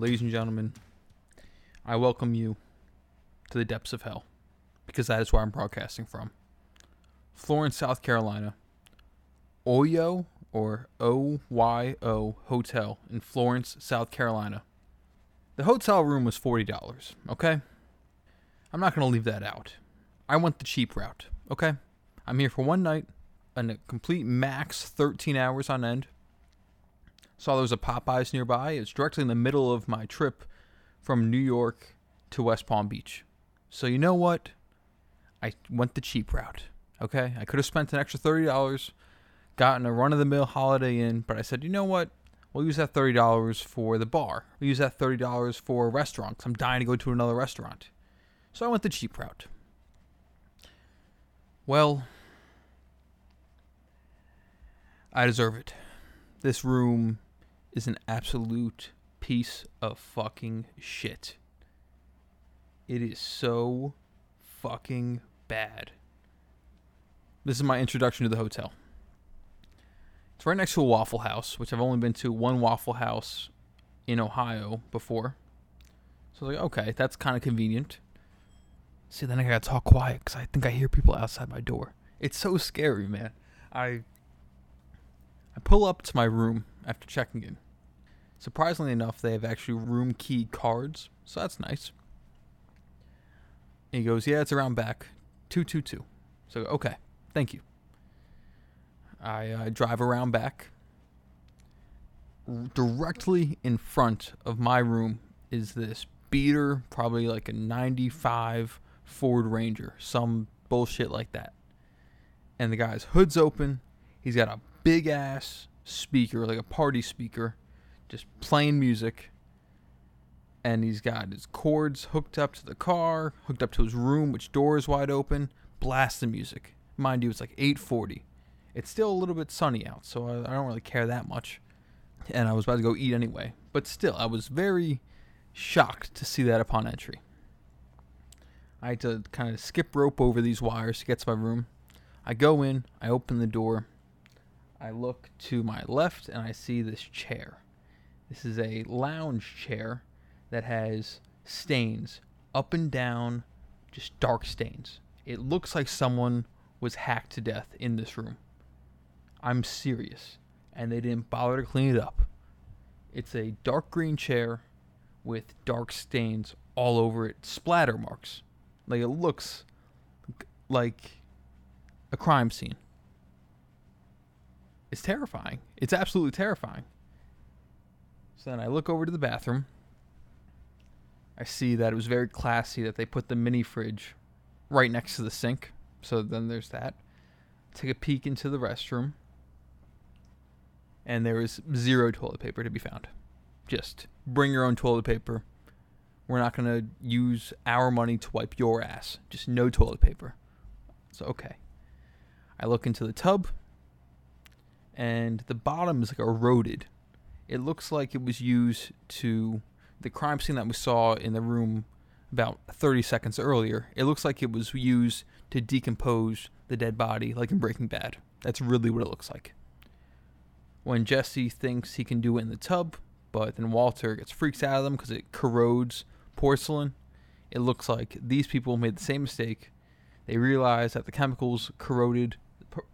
ladies and gentlemen, I welcome you to the depths of hell because that is where I'm broadcasting from. Florence, South Carolina. Oyo or O Y O Hotel in Florence, South Carolina. The hotel room was $40, okay? I'm not going to leave that out. I went the cheap route, okay? I'm here for one night and a complete max 13 hours on end. Saw there was a Popeyes nearby. It's directly in the middle of my trip from New York to West Palm Beach. So you know what? I went the cheap route. Okay, I could have spent an extra thirty dollars, gotten a run of the mill Holiday Inn, but I said, you know what? We'll use that thirty dollars for the bar. We'll use that thirty dollars for a restaurant. Cause I'm dying to go to another restaurant. So I went the cheap route. Well, I deserve it. This room is an absolute piece of fucking shit. It is so fucking bad. This is my introduction to the hotel. It's right next to a Waffle House, which I've only been to one Waffle House in Ohio before. So I was like, okay, that's kind of convenient. See, then I gotta talk quiet because I think I hear people outside my door. It's so scary, man. I I pull up to my room after checking in. Surprisingly enough, they have actually room key cards, so that's nice. And he goes, "Yeah, it's around back, two two two. So okay, thank you. I uh, drive around back. Directly in front of my room is this beater, probably like a 95 Ford Ranger, some bullshit like that. And the guy's hood's open. He's got a big ass speaker, like a party speaker, just playing music. And he's got his cords hooked up to the car, hooked up to his room, which door is wide open, blasting music. Mind you, it's like 840. It's still a little bit sunny out, so I, I don't really care that much. And I was about to go eat anyway. But still, I was very shocked to see that upon entry. I had to kind of skip rope over these wires to get to my room. I go in, I open the door, I look to my left, and I see this chair. This is a lounge chair that has stains up and down, just dark stains. It looks like someone was hacked to death in this room. I'm serious. And they didn't bother to clean it up. It's a dark green chair with dark stains all over it, splatter marks. Like it looks like a crime scene. It's terrifying. It's absolutely terrifying. So then I look over to the bathroom. I see that it was very classy that they put the mini fridge right next to the sink. So then there's that. Take a peek into the restroom. And there is zero toilet paper to be found. Just bring your own toilet paper. We're not going to use our money to wipe your ass. Just no toilet paper. So, okay. I look into the tub, and the bottom is like eroded. It looks like it was used to the crime scene that we saw in the room about 30 seconds earlier. It looks like it was used to decompose the dead body, like in Breaking Bad. That's really what it looks like. When Jesse thinks he can do it in the tub, but then Walter gets freaks out of them because it corrodes porcelain, it looks like these people made the same mistake. They realized that the chemicals corroded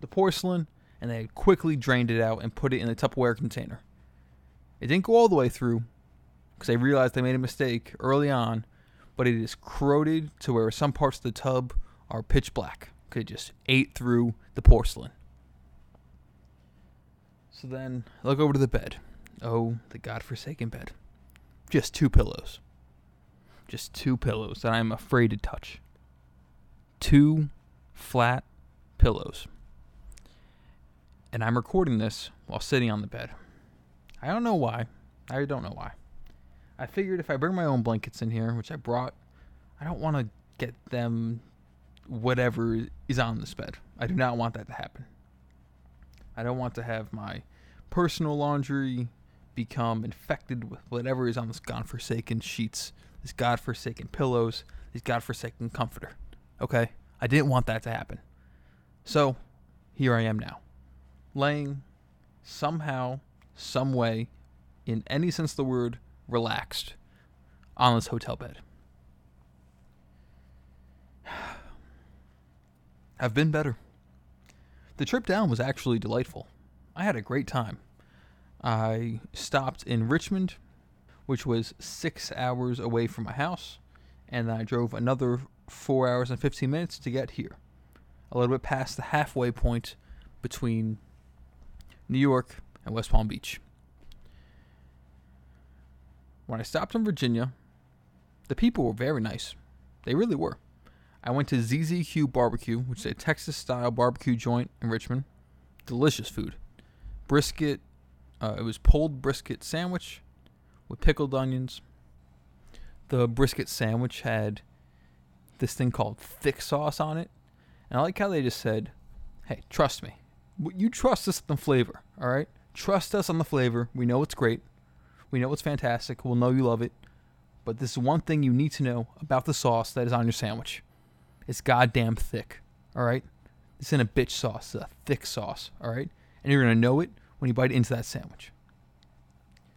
the porcelain, and they quickly drained it out and put it in a Tupperware container. It didn't go all the way through because they realized they made a mistake early on, but it is corroded to where some parts of the tub are pitch black because it just ate through the porcelain. So then I look over to the bed. Oh, the godforsaken bed. Just two pillows. Just two pillows that I'm afraid to touch. Two flat pillows. And I'm recording this while sitting on the bed. I don't know why. I don't know why. I figured if I bring my own blankets in here, which I brought, I don't want to get them whatever is on this bed. I do not want that to happen. I don't want to have my personal laundry become infected with whatever is on this godforsaken sheets, these godforsaken pillows, these godforsaken comforter. Okay? I didn't want that to happen. So, here I am now. Laying somehow, some way, in any sense of the word, relaxed on this hotel bed. I've been better. The trip down was actually delightful. I had a great time. I stopped in Richmond, which was six hours away from my house, and I drove another four hours and 15 minutes to get here. A little bit past the halfway point between New York and West Palm Beach. When I stopped in Virginia, the people were very nice. They really were. I went to ZZQ Barbecue, which is a Texas style barbecue joint in Richmond. Delicious food. Brisket, uh, it was pulled brisket sandwich with pickled onions. The brisket sandwich had this thing called thick sauce on it. And I like how they just said, hey, trust me. You trust us on the flavor, all right? Trust us on the flavor. We know it's great. We know it's fantastic. We'll know you love it. But this is one thing you need to know about the sauce that is on your sandwich. It's goddamn thick, all right? It's in a bitch sauce, It's a thick sauce, all right? And you're going to know it when you bite into that sandwich.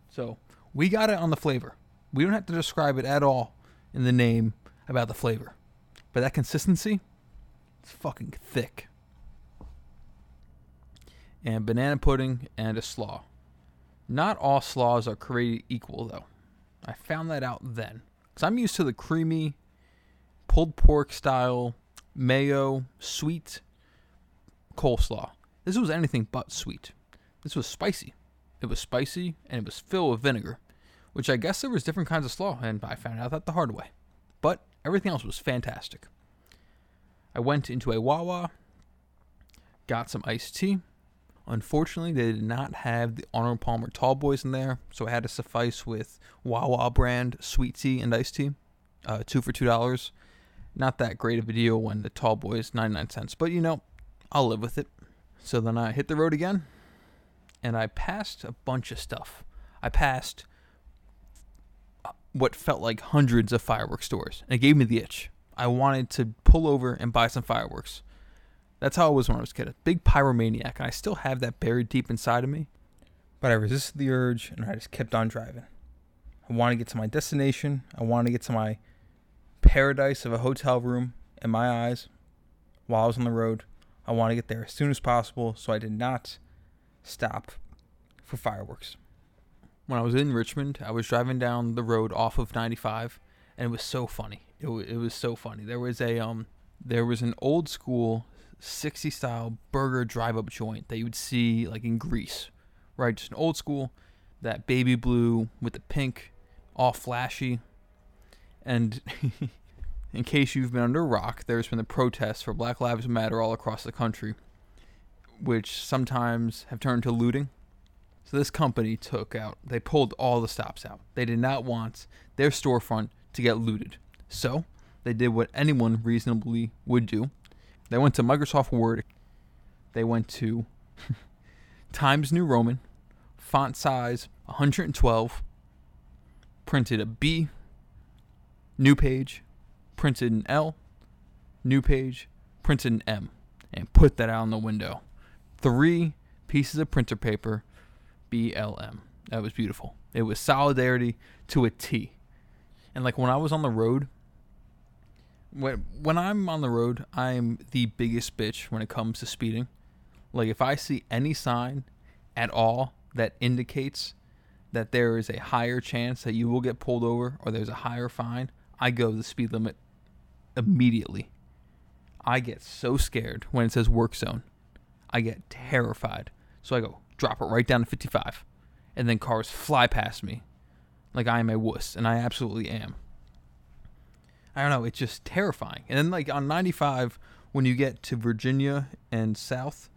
So, we got it on the flavor. We don't have to describe it at all in the name about the flavor. But that consistency, it's fucking thick. And banana pudding and a slaw. Not all slaws are created equal, though. I found that out then. Because I'm used to the creamy, pulled pork style, mayo, sweet coleslaw. This was anything but sweet. This was spicy. It was spicy and it was filled with vinegar, which I guess there was different kinds of slaw, and I found out that the hard way. But everything else was fantastic. I went into a Wawa, got some iced tea. Unfortunately, they did not have the Arnold Palmer Tall Boys in there, so I had to suffice with Wawa brand sweet tea and iced tea, uh, two for two dollars. Not that great of a deal when the Tall Boys ninety nine cents, but you know, I'll live with it. So then I hit the road again, and I passed a bunch of stuff. I passed uh, what felt like hundreds of fireworks stores, and it gave me the itch. I wanted to pull over and buy some fireworks. That's how I was when I was a kid, a big pyromaniac, and I still have that buried deep inside of me. But I resisted the urge, and I just kept on driving. I wanted to get to my destination. I wanted to get to my paradise of a hotel room in my eyes while I was on the road. I wanted to get there as soon as possible, so I did not stop for fireworks. When I was in Richmond, I was driving down the road off of 95, and it was so funny. It, w- it was so funny. There was a um, there was an old school 60 style burger drive up joint that you would see like in Grease, right? Just an old school, that baby blue with the pink, all flashy. And in case you've been under a rock, there's been the protests for Black Lives Matter all across the country, which sometimes have turned to looting. So this company took out, they pulled all the stops out. They did not want their storefront to get looted. So they did what anyone reasonably would do. They went to Microsoft Word. They went to Times New Roman, font size 112, printed a B, new page, printed an L, new page, printed an M, and put that out on the window. Three pieces of printer paper, BLM. That was beautiful. It was solidarity to a T. And like when I was on the road, when when I'm on the road, I'm the biggest bitch when it comes to speeding. Like if I see any sign at all that indicates that there is a higher chance that you will get pulled over or there's a higher fine, I go the speed limit immediately. I get so scared when it says work zone. I get terrified. So I go drop it right down to 55. And then cars fly past me like I am a wuss, and I absolutely am. I don't know, it's just terrifying. And then like on 95 when you get to Virginia and south,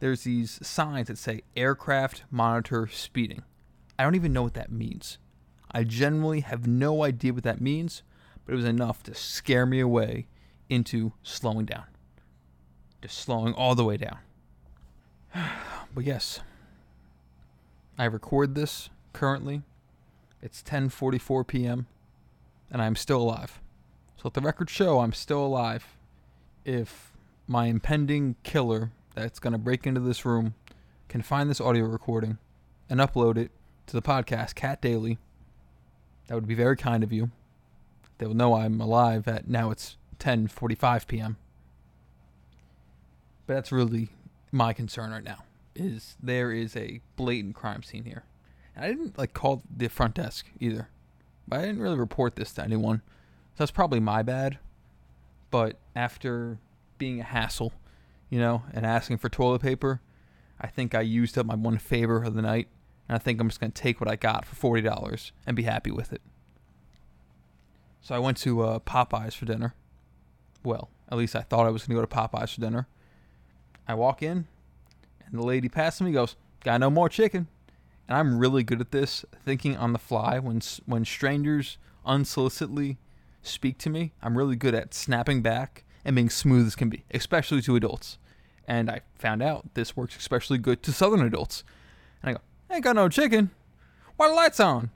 there's these signs that say aircraft monitor speeding. I don't even know what that means. I generally have no idea what that means, but it was enough to scare me away into slowing down. Just slowing all the way down. but yes, I record this currently. It's 10:44 p.m. and I'm still alive. So let the record show I'm still alive. If my impending killer that's going to break into this room can find this audio recording and upload it to the podcast Cat Daily, That would be very kind of you. They will know I'm alive at now it's 10:45 p.m. But that's really my concern right now. Is there is a blatant crime scene here. And I didn't like call the front desk either. But I didn't really report this to anyone. That's probably my bad. But after being a hassle, you know, and asking for toilet paper, I think I used up my one favor of the night. And I think I'm just going to take what I got for $40 and be happy with it. So I went to uh, Popeyes for dinner. Well, at least I thought I was going to go to Popeyes for dinner. I walk in, and the lady passing me goes, "Got no more chicken." And I'm really good at this, thinking on the fly when when strangers unsolicitedly speak to me. I'm really good at snapping back and being smooth as can be, especially to adults. And I found out this works especially good to southern adults. And I go, "Ain't got no chicken. Why the lights on?"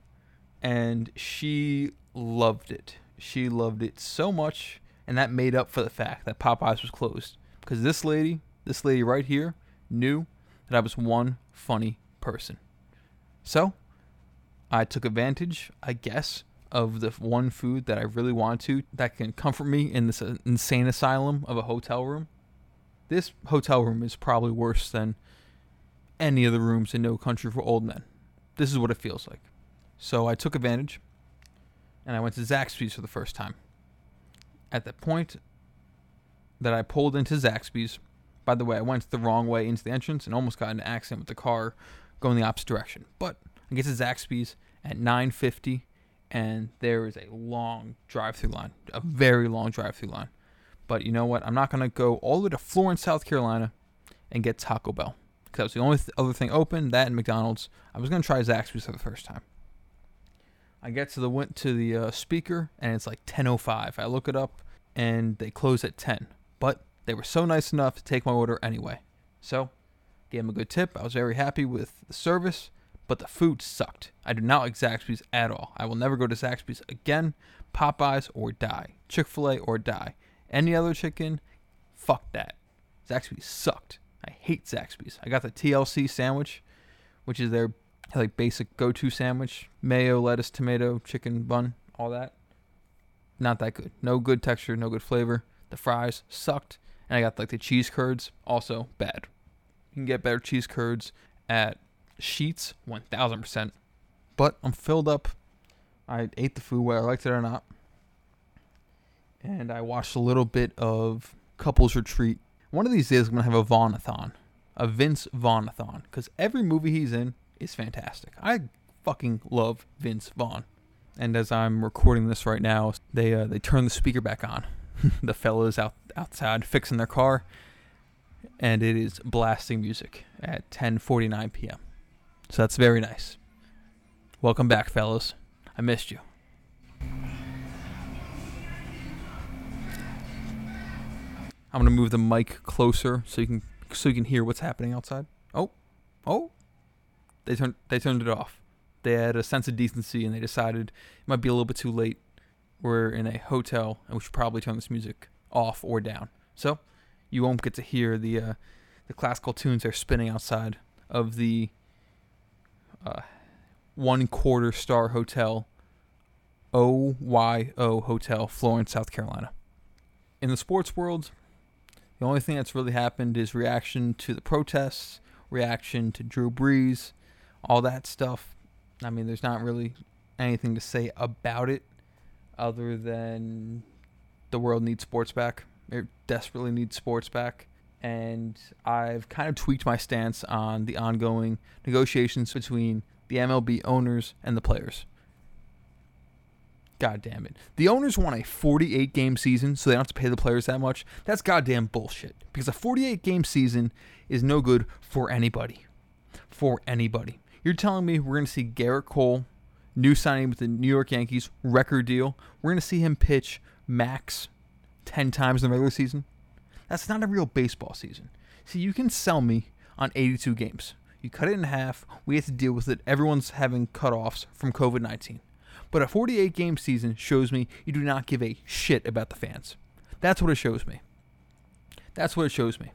And she loved it. She loved it so much, and that made up for the fact that Popeyes was closed. Because this lady this lady right here knew that I was one funny person. So I took advantage, I guess, of the one food that I really want to that can comfort me in this uh, insane asylum of a hotel room. This hotel room is probably worse than any of the rooms in No Country for Old Men. This is what it feels like. So I took advantage and I went to Zaxby's for the first time. At the point that I pulled into Zaxby's, by the way, I went the wrong way into the entrance and almost got in an accident with the car going the opposite direction. But I get to Zaxby's at 9:50, and there is a long drive-through line, a very long drive-through line. But you know what? I'm not gonna go all the way to Florence, South Carolina, and get Taco Bell because that was the only th- other thing open. That and McDonald's. I was gonna try Zaxby's for the first time. I get to the went to the uh, speaker and it's like 10:05. I look it up and they close at 10. But they were so nice enough to take my order anyway. So, gave them a good tip. I was very happy with the service, but the food sucked. I do not like Zaxby's at all. I will never go to Zaxby's again. Popeyes or die. Chick fil A or die. Any other chicken, fuck that. Zaxby's sucked. I hate Zaxby's. I got the TLC sandwich, which is their like basic go-to sandwich: mayo, lettuce, tomato, chicken bun, all that. Not that good. No good texture, no good flavor. The fries sucked and I got like the cheese curds, also bad. You can get better cheese curds at Sheetz, 1000%. But I'm filled up. I ate the food whether I liked it or not. And I watched a little bit of Couples Retreat. One of these days, I'm going to have a Vaughn-a-thon, Vince Vaughn-a-thon, because every movie he's in is fantastic. I fucking love Vince Vaughn. And as I'm recording this right now, they uh, they turn the speaker back on. the fellas out outside fixing their car, and it is blasting music at 10:49 p.m. So that's very nice. Welcome back, fellas. I missed you. I'm gonna move the mic closer so you can so you can hear what's happening outside. Oh, oh, they turned they turned it off. They had a sense of decency and they decided it might be a little bit too late we're in a hotel and we should probably turn this music off or down. So you won't get to hear the uh, the classical tunes they're spinning outside of the uh, one quarter star hotel OYO Hotel, Florence, South Carolina. In the sports world, the only thing that's really happened is reaction to the protests, reaction to Drew Brees, all that stuff. I mean, there's not really anything to say about it other than the world needs sports back. It desperately needs sports back. And I've kind of tweaked my stance on the ongoing negotiations between the MLB owners and the players. God damn it. The owners want a 48 game season so they don't have to pay the players that much. That's goddamn bullshit. Because a 48 game season is no good for anybody. For anybody. You're telling me we're going to see Gerrit Cole new signing with the New York Yankees, record deal. We're going to see him pitch max 10 times in the regular season. That's not a real baseball season. See, you can sell me on 82 games. You cut it in half, we have to deal with it. Everyone's having cutoffs from COVID 19. But a 48 game season shows me you do not give a shit about the fans. That's what it shows me. That's what it shows me.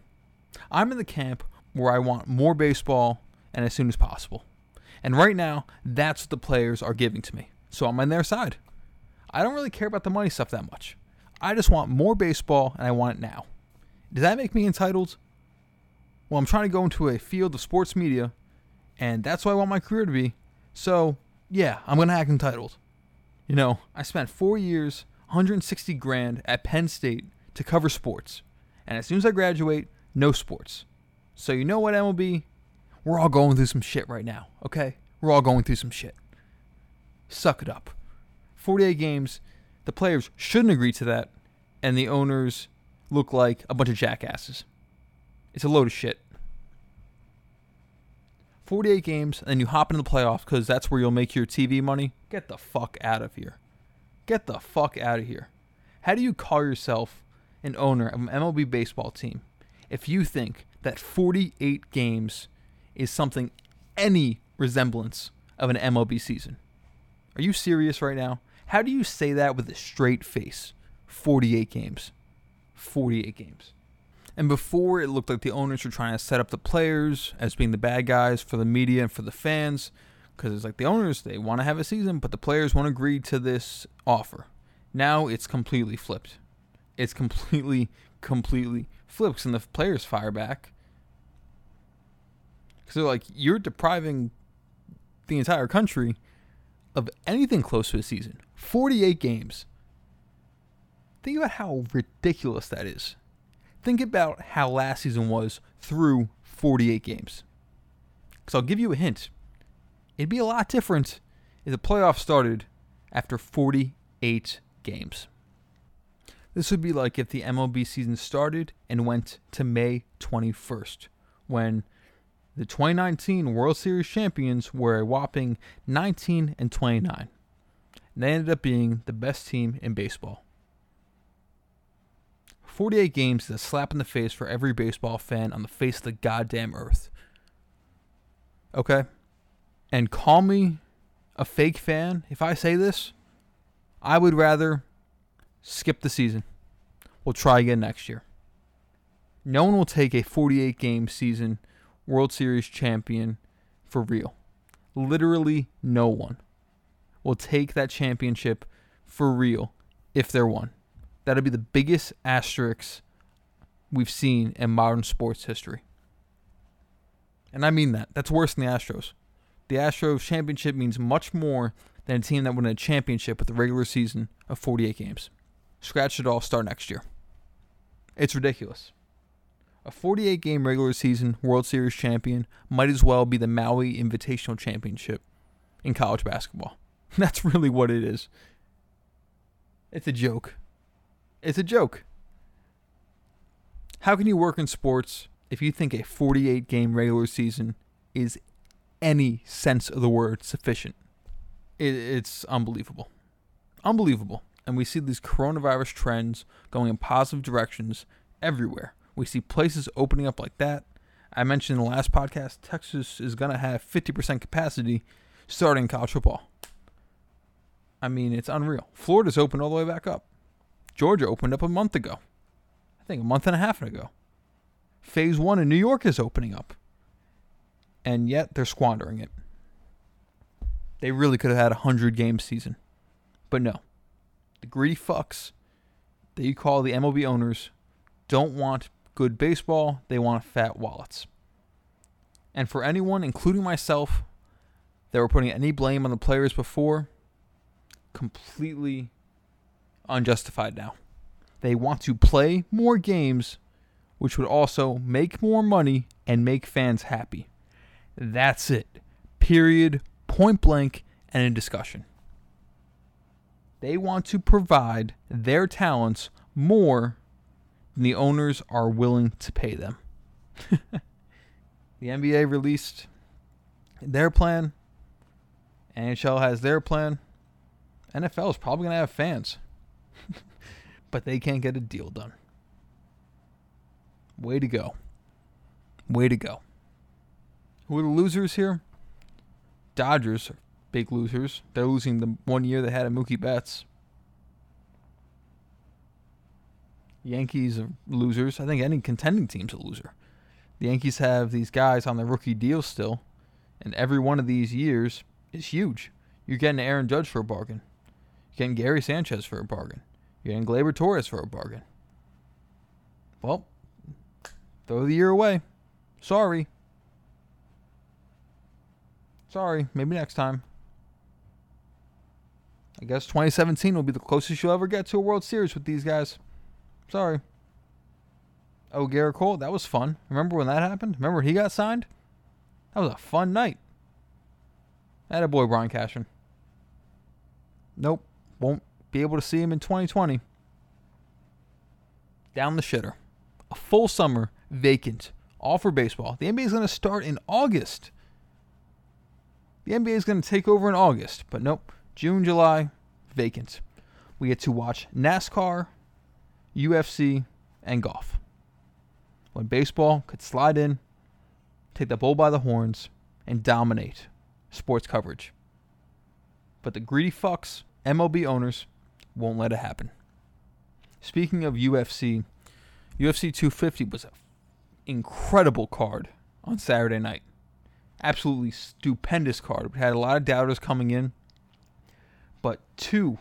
I'm in the camp where I want more baseball and as soon as possible. And right now, that's what the players are giving to me. So I'm on their side. I don't really care about the money stuff that much. I just want more baseball and I want it now. Does that make me entitled? Well, I'm trying to go into a field of sports media and that's what I want my career to be. So, yeah, I'm going to act entitled. You know, I spent four years, 160 grand at Penn State to cover sports. And as soon as I graduate, no sports. So, you know what, MLB? We're all going through some shit right now, okay? We're all going through some shit. Suck it up. 48 games, the players shouldn't agree to that, and the owners look like a bunch of jackasses. It's a load of shit. 48 games, and then you hop into the playoffs because that's where you'll make your TV money. Get the fuck out of here. Get the fuck out of here. How do you call yourself an owner of an MLB baseball team if you think that 48 games is something any resemblance of an MLB season? Are you serious right now? How do you say that with a straight face? 48 games. 48 games. And before it looked like the owners were trying to set up the players as being the bad guys for the media and for the fans. Because it's like the owners, they want to have a season, but the players won't agree to this offer. Now it's completely flipped. It's completely, completely flipped. And the players fire back. Because they're like, you're depriving the entire country of anything close to a season. 48 games. Think about how ridiculous that is. Think about how last season was through 48 games. Because I'll give you a hint. It'd be a lot different if the playoffs started after 48 games. This would be like if the MLB season started and went to May 21st, when the 2019 World Series champions were a whopping 19 and 29. And they ended up being the best team in baseball. 48 games is a slap in the face for every baseball fan on the face of the goddamn earth. Okay? And call me a fake fan if I say this. I would rather skip the season. We'll try again next year. No one will take a 48 game season World Series champion for real. Literally no one will take that championship for real if they're one. That'll be the biggest asterisk we've seen in modern sports history. And I mean that. That's worse than the Astros. The Astros championship means much more than a team that won a championship with a regular season of 48 games. Scratch it all, start next year. It's ridiculous. A 48 game regular season World Series champion might as well be the Maui Invitational Championship in college basketball. That's really what it is. It's a joke. It's a joke. How can you work in sports if you think a 48 game regular season is any sense of the word sufficient? It, it's unbelievable. Unbelievable. And we see these coronavirus trends going in positive directions everywhere. We see places opening up like that. I mentioned in the last podcast, Texas is going to have 50% capacity starting college football. I mean, it's unreal. Florida's open all the way back up. Georgia opened up a month ago. I think a month and a half ago. Phase one in New York is opening up. And yet they're squandering it. They really could have had a 100 game season. But no. The greedy fucks that you call the MLB owners don't want good baseball, they want fat wallets. And for anyone, including myself, that were putting any blame on the players before, completely unjustified now. They want to play more games, which would also make more money and make fans happy. That's it. Period. Point blank and in discussion. They want to provide their talents more than the owners are willing to pay them. the NBA released their plan. NHL has their plan. NFL is probably going to have fans. but they can't get a deal done. Way to go. Way to go. Who are the losers here? Dodgers are big losers. They're losing the one year they had a Mookie Betts. Yankees are losers. I think any contending team's a loser. The Yankees have these guys on their rookie deal still, and every one of these years is huge. You're getting Aaron Judge for a bargain. You're getting Gary Sanchez for a bargain. You're getting Gleyber Torres for a bargain. Well, throw the year away. Sorry. Sorry. Maybe next time. I guess 2017 will be the closest you'll ever get to a World Series with these guys. Sorry. Oh, Gerrit Cole, that was fun. Remember when that happened? Remember when he got signed? That was a fun night. That a boy, Brian Cashman. Nope, won't be able to see him in 2020. Down the shitter. A full summer vacant, all for baseball. The NBA is going to start in August. The NBA is going to take over in August, but nope. June, July, vacant. We get to watch NASCAR, UFC, and golf. When baseball could slide in, take the bull by the horns, and dominate sports coverage. But the greedy fucks, MLB owners, won't let it happen. Speaking of UFC, UFC 250 was an incredible card on Saturday night. Absolutely stupendous card. We had a lot of doubters coming in, but two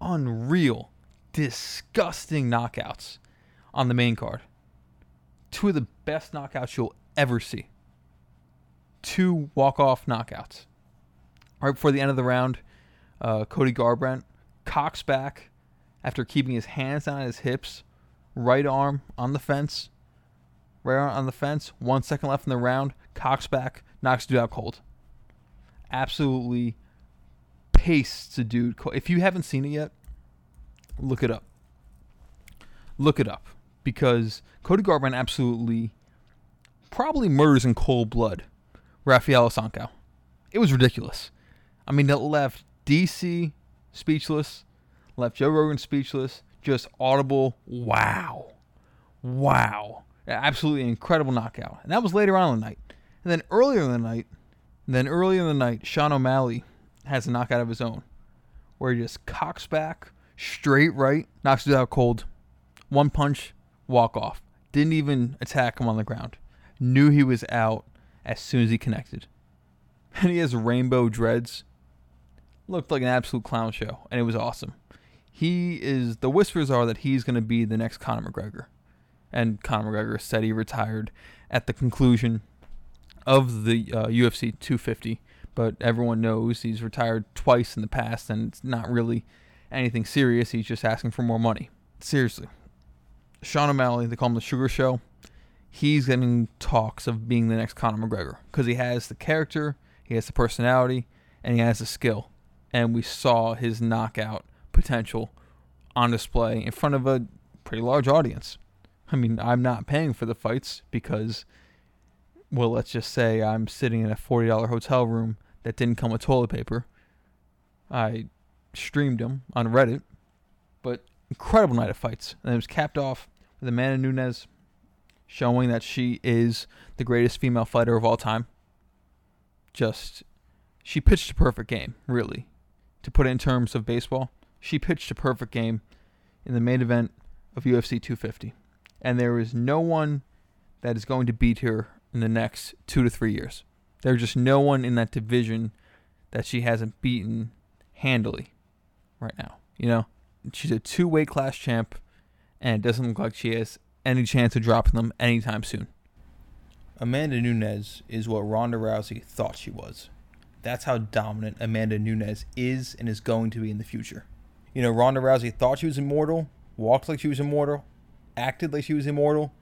unreal, disgusting knockouts on the main card. Two of the best knockouts you'll ever see. Two walk-off knockouts. Right before the end of the round, uh, Cody Garbrandt cocks back after keeping his hands down his hips, right arm on the fence, right arm on the fence. One second left in the round, cocks back, knocks dude out cold. Absolutely pastes a dude. If you haven't seen it yet, look it up. Look it up because Cody Garbrandt absolutely probably murders in cold blood Raphael Assunção. It was ridiculous. I mean, it left DC speechless, left Joe Rogan speechless, just audible, wow. Wow. Absolutely incredible knockout. And that was later on in the night. And then earlier in the night, then earlier in the night, Sean O'Malley has a knockout of his own where he just cocks back, straight right, knocks it out cold. One punch, walk off. Didn't even attack him on the ground. Knew he was out as soon as he connected. And he has rainbow dreads. Looked like an absolute clown show, and it was awesome. He is the whispers are that he's going to be the next Conor McGregor. And Conor McGregor said he retired at the conclusion of the uh, UFC 250, but everyone knows he's retired twice in the past, and it's not really anything serious. He's just asking for more money. Seriously, Sean O'Malley, they call him the Sugar Show. He's getting talks of being the next Conor McGregor because he has the character, he has the personality, and he has the skill. And we saw his knockout potential on display in front of a pretty large audience. I mean, I'm not paying for the fights because, well, let's just say I'm sitting in a $40 hotel room that didn't come with toilet paper. I streamed them on Reddit, but incredible night of fights. And it was capped off with Amanda Nunes showing that she is the greatest female fighter of all time. Just, she pitched a perfect game, really. To put it in terms of baseball, she pitched a perfect game in the main event of UFC 250. And there is no one that is going to beat her in the next two to three years. There's just no one in that division that she hasn't beaten handily right now. You know, she's a two weight class champ, and it doesn't look like she has any chance of dropping them anytime soon. Amanda Nunes is what Ronda Rousey thought she was. That's how dominant Amanda Nunes is and is going to be in the future. You know, Ronda Rousey thought she was immortal, walked like she was immortal, acted like she was immortal,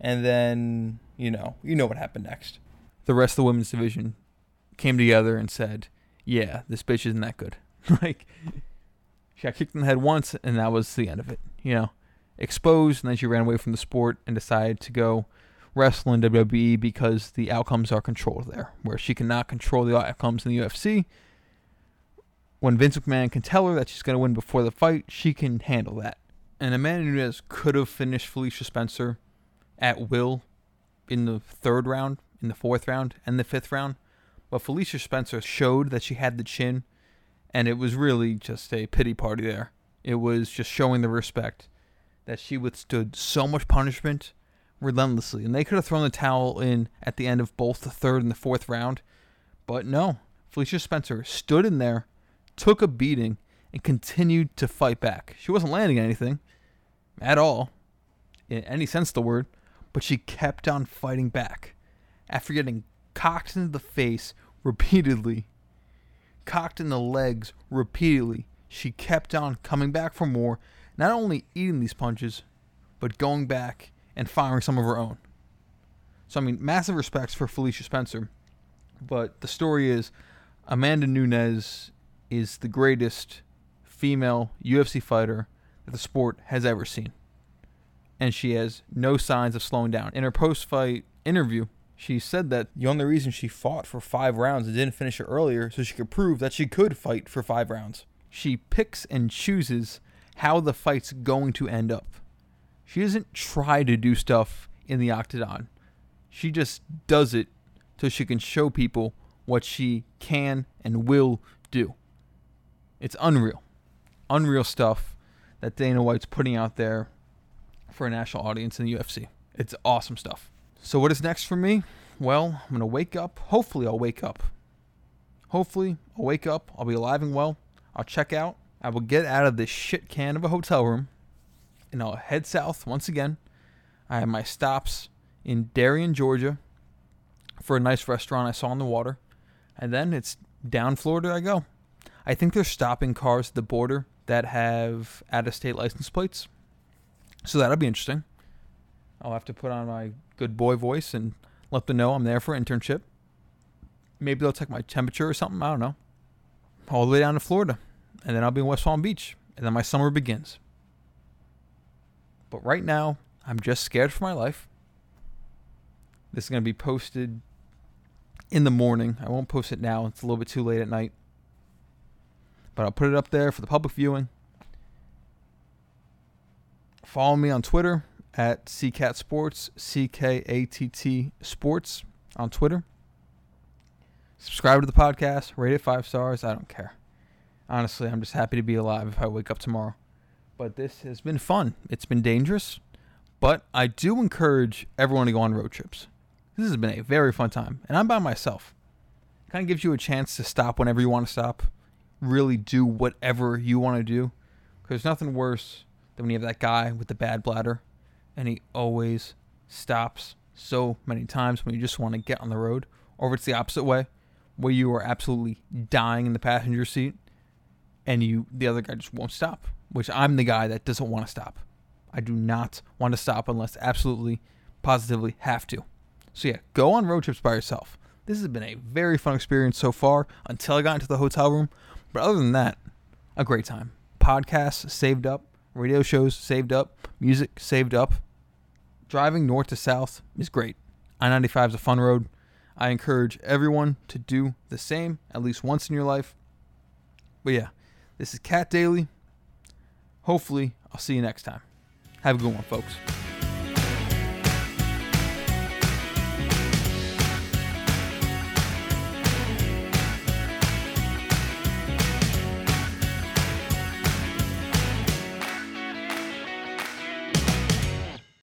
and then, you know, you know what happened next. The rest of the women's division came together and said, "Yeah, this bitch isn't that good." like she got kicked in the head once and that was the end of it, you know exposed, and then she ran away from the sport and decided to go wrestle in WWE because the outcomes are controlled there, where she cannot control the outcomes in the UFC. When Vince McMahon can tell her that she's going to win before the fight, she can handle that. And Amanda Nunes could have finished Felicia Spencer at will in the third round, in the fourth round, and the fifth round. But Felicia Spencer showed that she had the chin, and it was really just a pity party there. It was just showing the respect that she withstood so much punishment relentlessly. And they could have thrown the towel in at the end of both the third and the fourth round. But no, Felicia Spencer stood in there, took a beating, and continued to fight back. She wasn't landing anything at all, in any sense of the word, but she kept on fighting back. After getting cocked into the face repeatedly, cocked in the legs repeatedly, she kept on coming back for more, not only eating these punches, but going back and firing some of her own. So, I mean, massive respects for Felicia Spencer. But the story is Amanda Nunes is the greatest female UFC fighter that the sport has ever seen. And she has no signs of slowing down. In her post fight interview, she said that the only reason she fought for five rounds and didn't finish it earlier so she could prove that she could fight for five rounds. She picks and chooses how the fight's going to end up. She doesn't try to do stuff in the octagon. She just does it so she can show people what she can and will do. It's unreal. Unreal stuff that Dana White's putting out there for a national audience in the UFC. It's awesome stuff. So, what is next for me? Well, I'm going to wake up. Hopefully, I'll wake up. Hopefully, I'll wake up. I'll be alive and well. I'll check out. I will get out of this shit can of a hotel room and I'll head south once again. I have my stops in Darien, Georgia for a nice restaurant I saw on the water. And then it's down Florida I go. I think they're stopping cars at the border that have out of state license plates. So that'll be interesting. I'll have to put on my good boy voice and let them know I'm there for an internship. Maybe they'll take my temperature or something. I don't know. All the way down to Florida. And then I'll be in West Palm Beach. And then my summer begins. But right now, I'm just scared for my life. This is going to be posted in the morning. I won't post it now, it's a little bit too late at night. But I'll put it up there for the public viewing. Follow me on Twitter at CKATT Sports, C K A T T Sports on Twitter. Subscribe to the podcast, rate it five stars. I don't care. Honestly, I'm just happy to be alive if I wake up tomorrow. But this has been fun. It's been dangerous, but I do encourage everyone to go on road trips. This has been a very fun time, and I'm by myself. Kind of gives you a chance to stop whenever you want to stop, really do whatever you want to do. Because there's nothing worse than when you have that guy with the bad bladder, and he always stops so many times when you just want to get on the road, or if it's the opposite way, where you are absolutely dying in the passenger seat, and you the other guy just won't stop. Which I'm the guy that doesn't want to stop. I do not want to stop unless absolutely, positively have to. So yeah, go on road trips by yourself. This has been a very fun experience so far until I got into the hotel room. But other than that, a great time. Podcasts saved up, radio shows saved up, music saved up. Driving north to south is great. I 95 is a fun road. I encourage everyone to do the same at least once in your life. But yeah, this is Cat Daily. Hopefully, I'll see you next time. Have a good one, folks.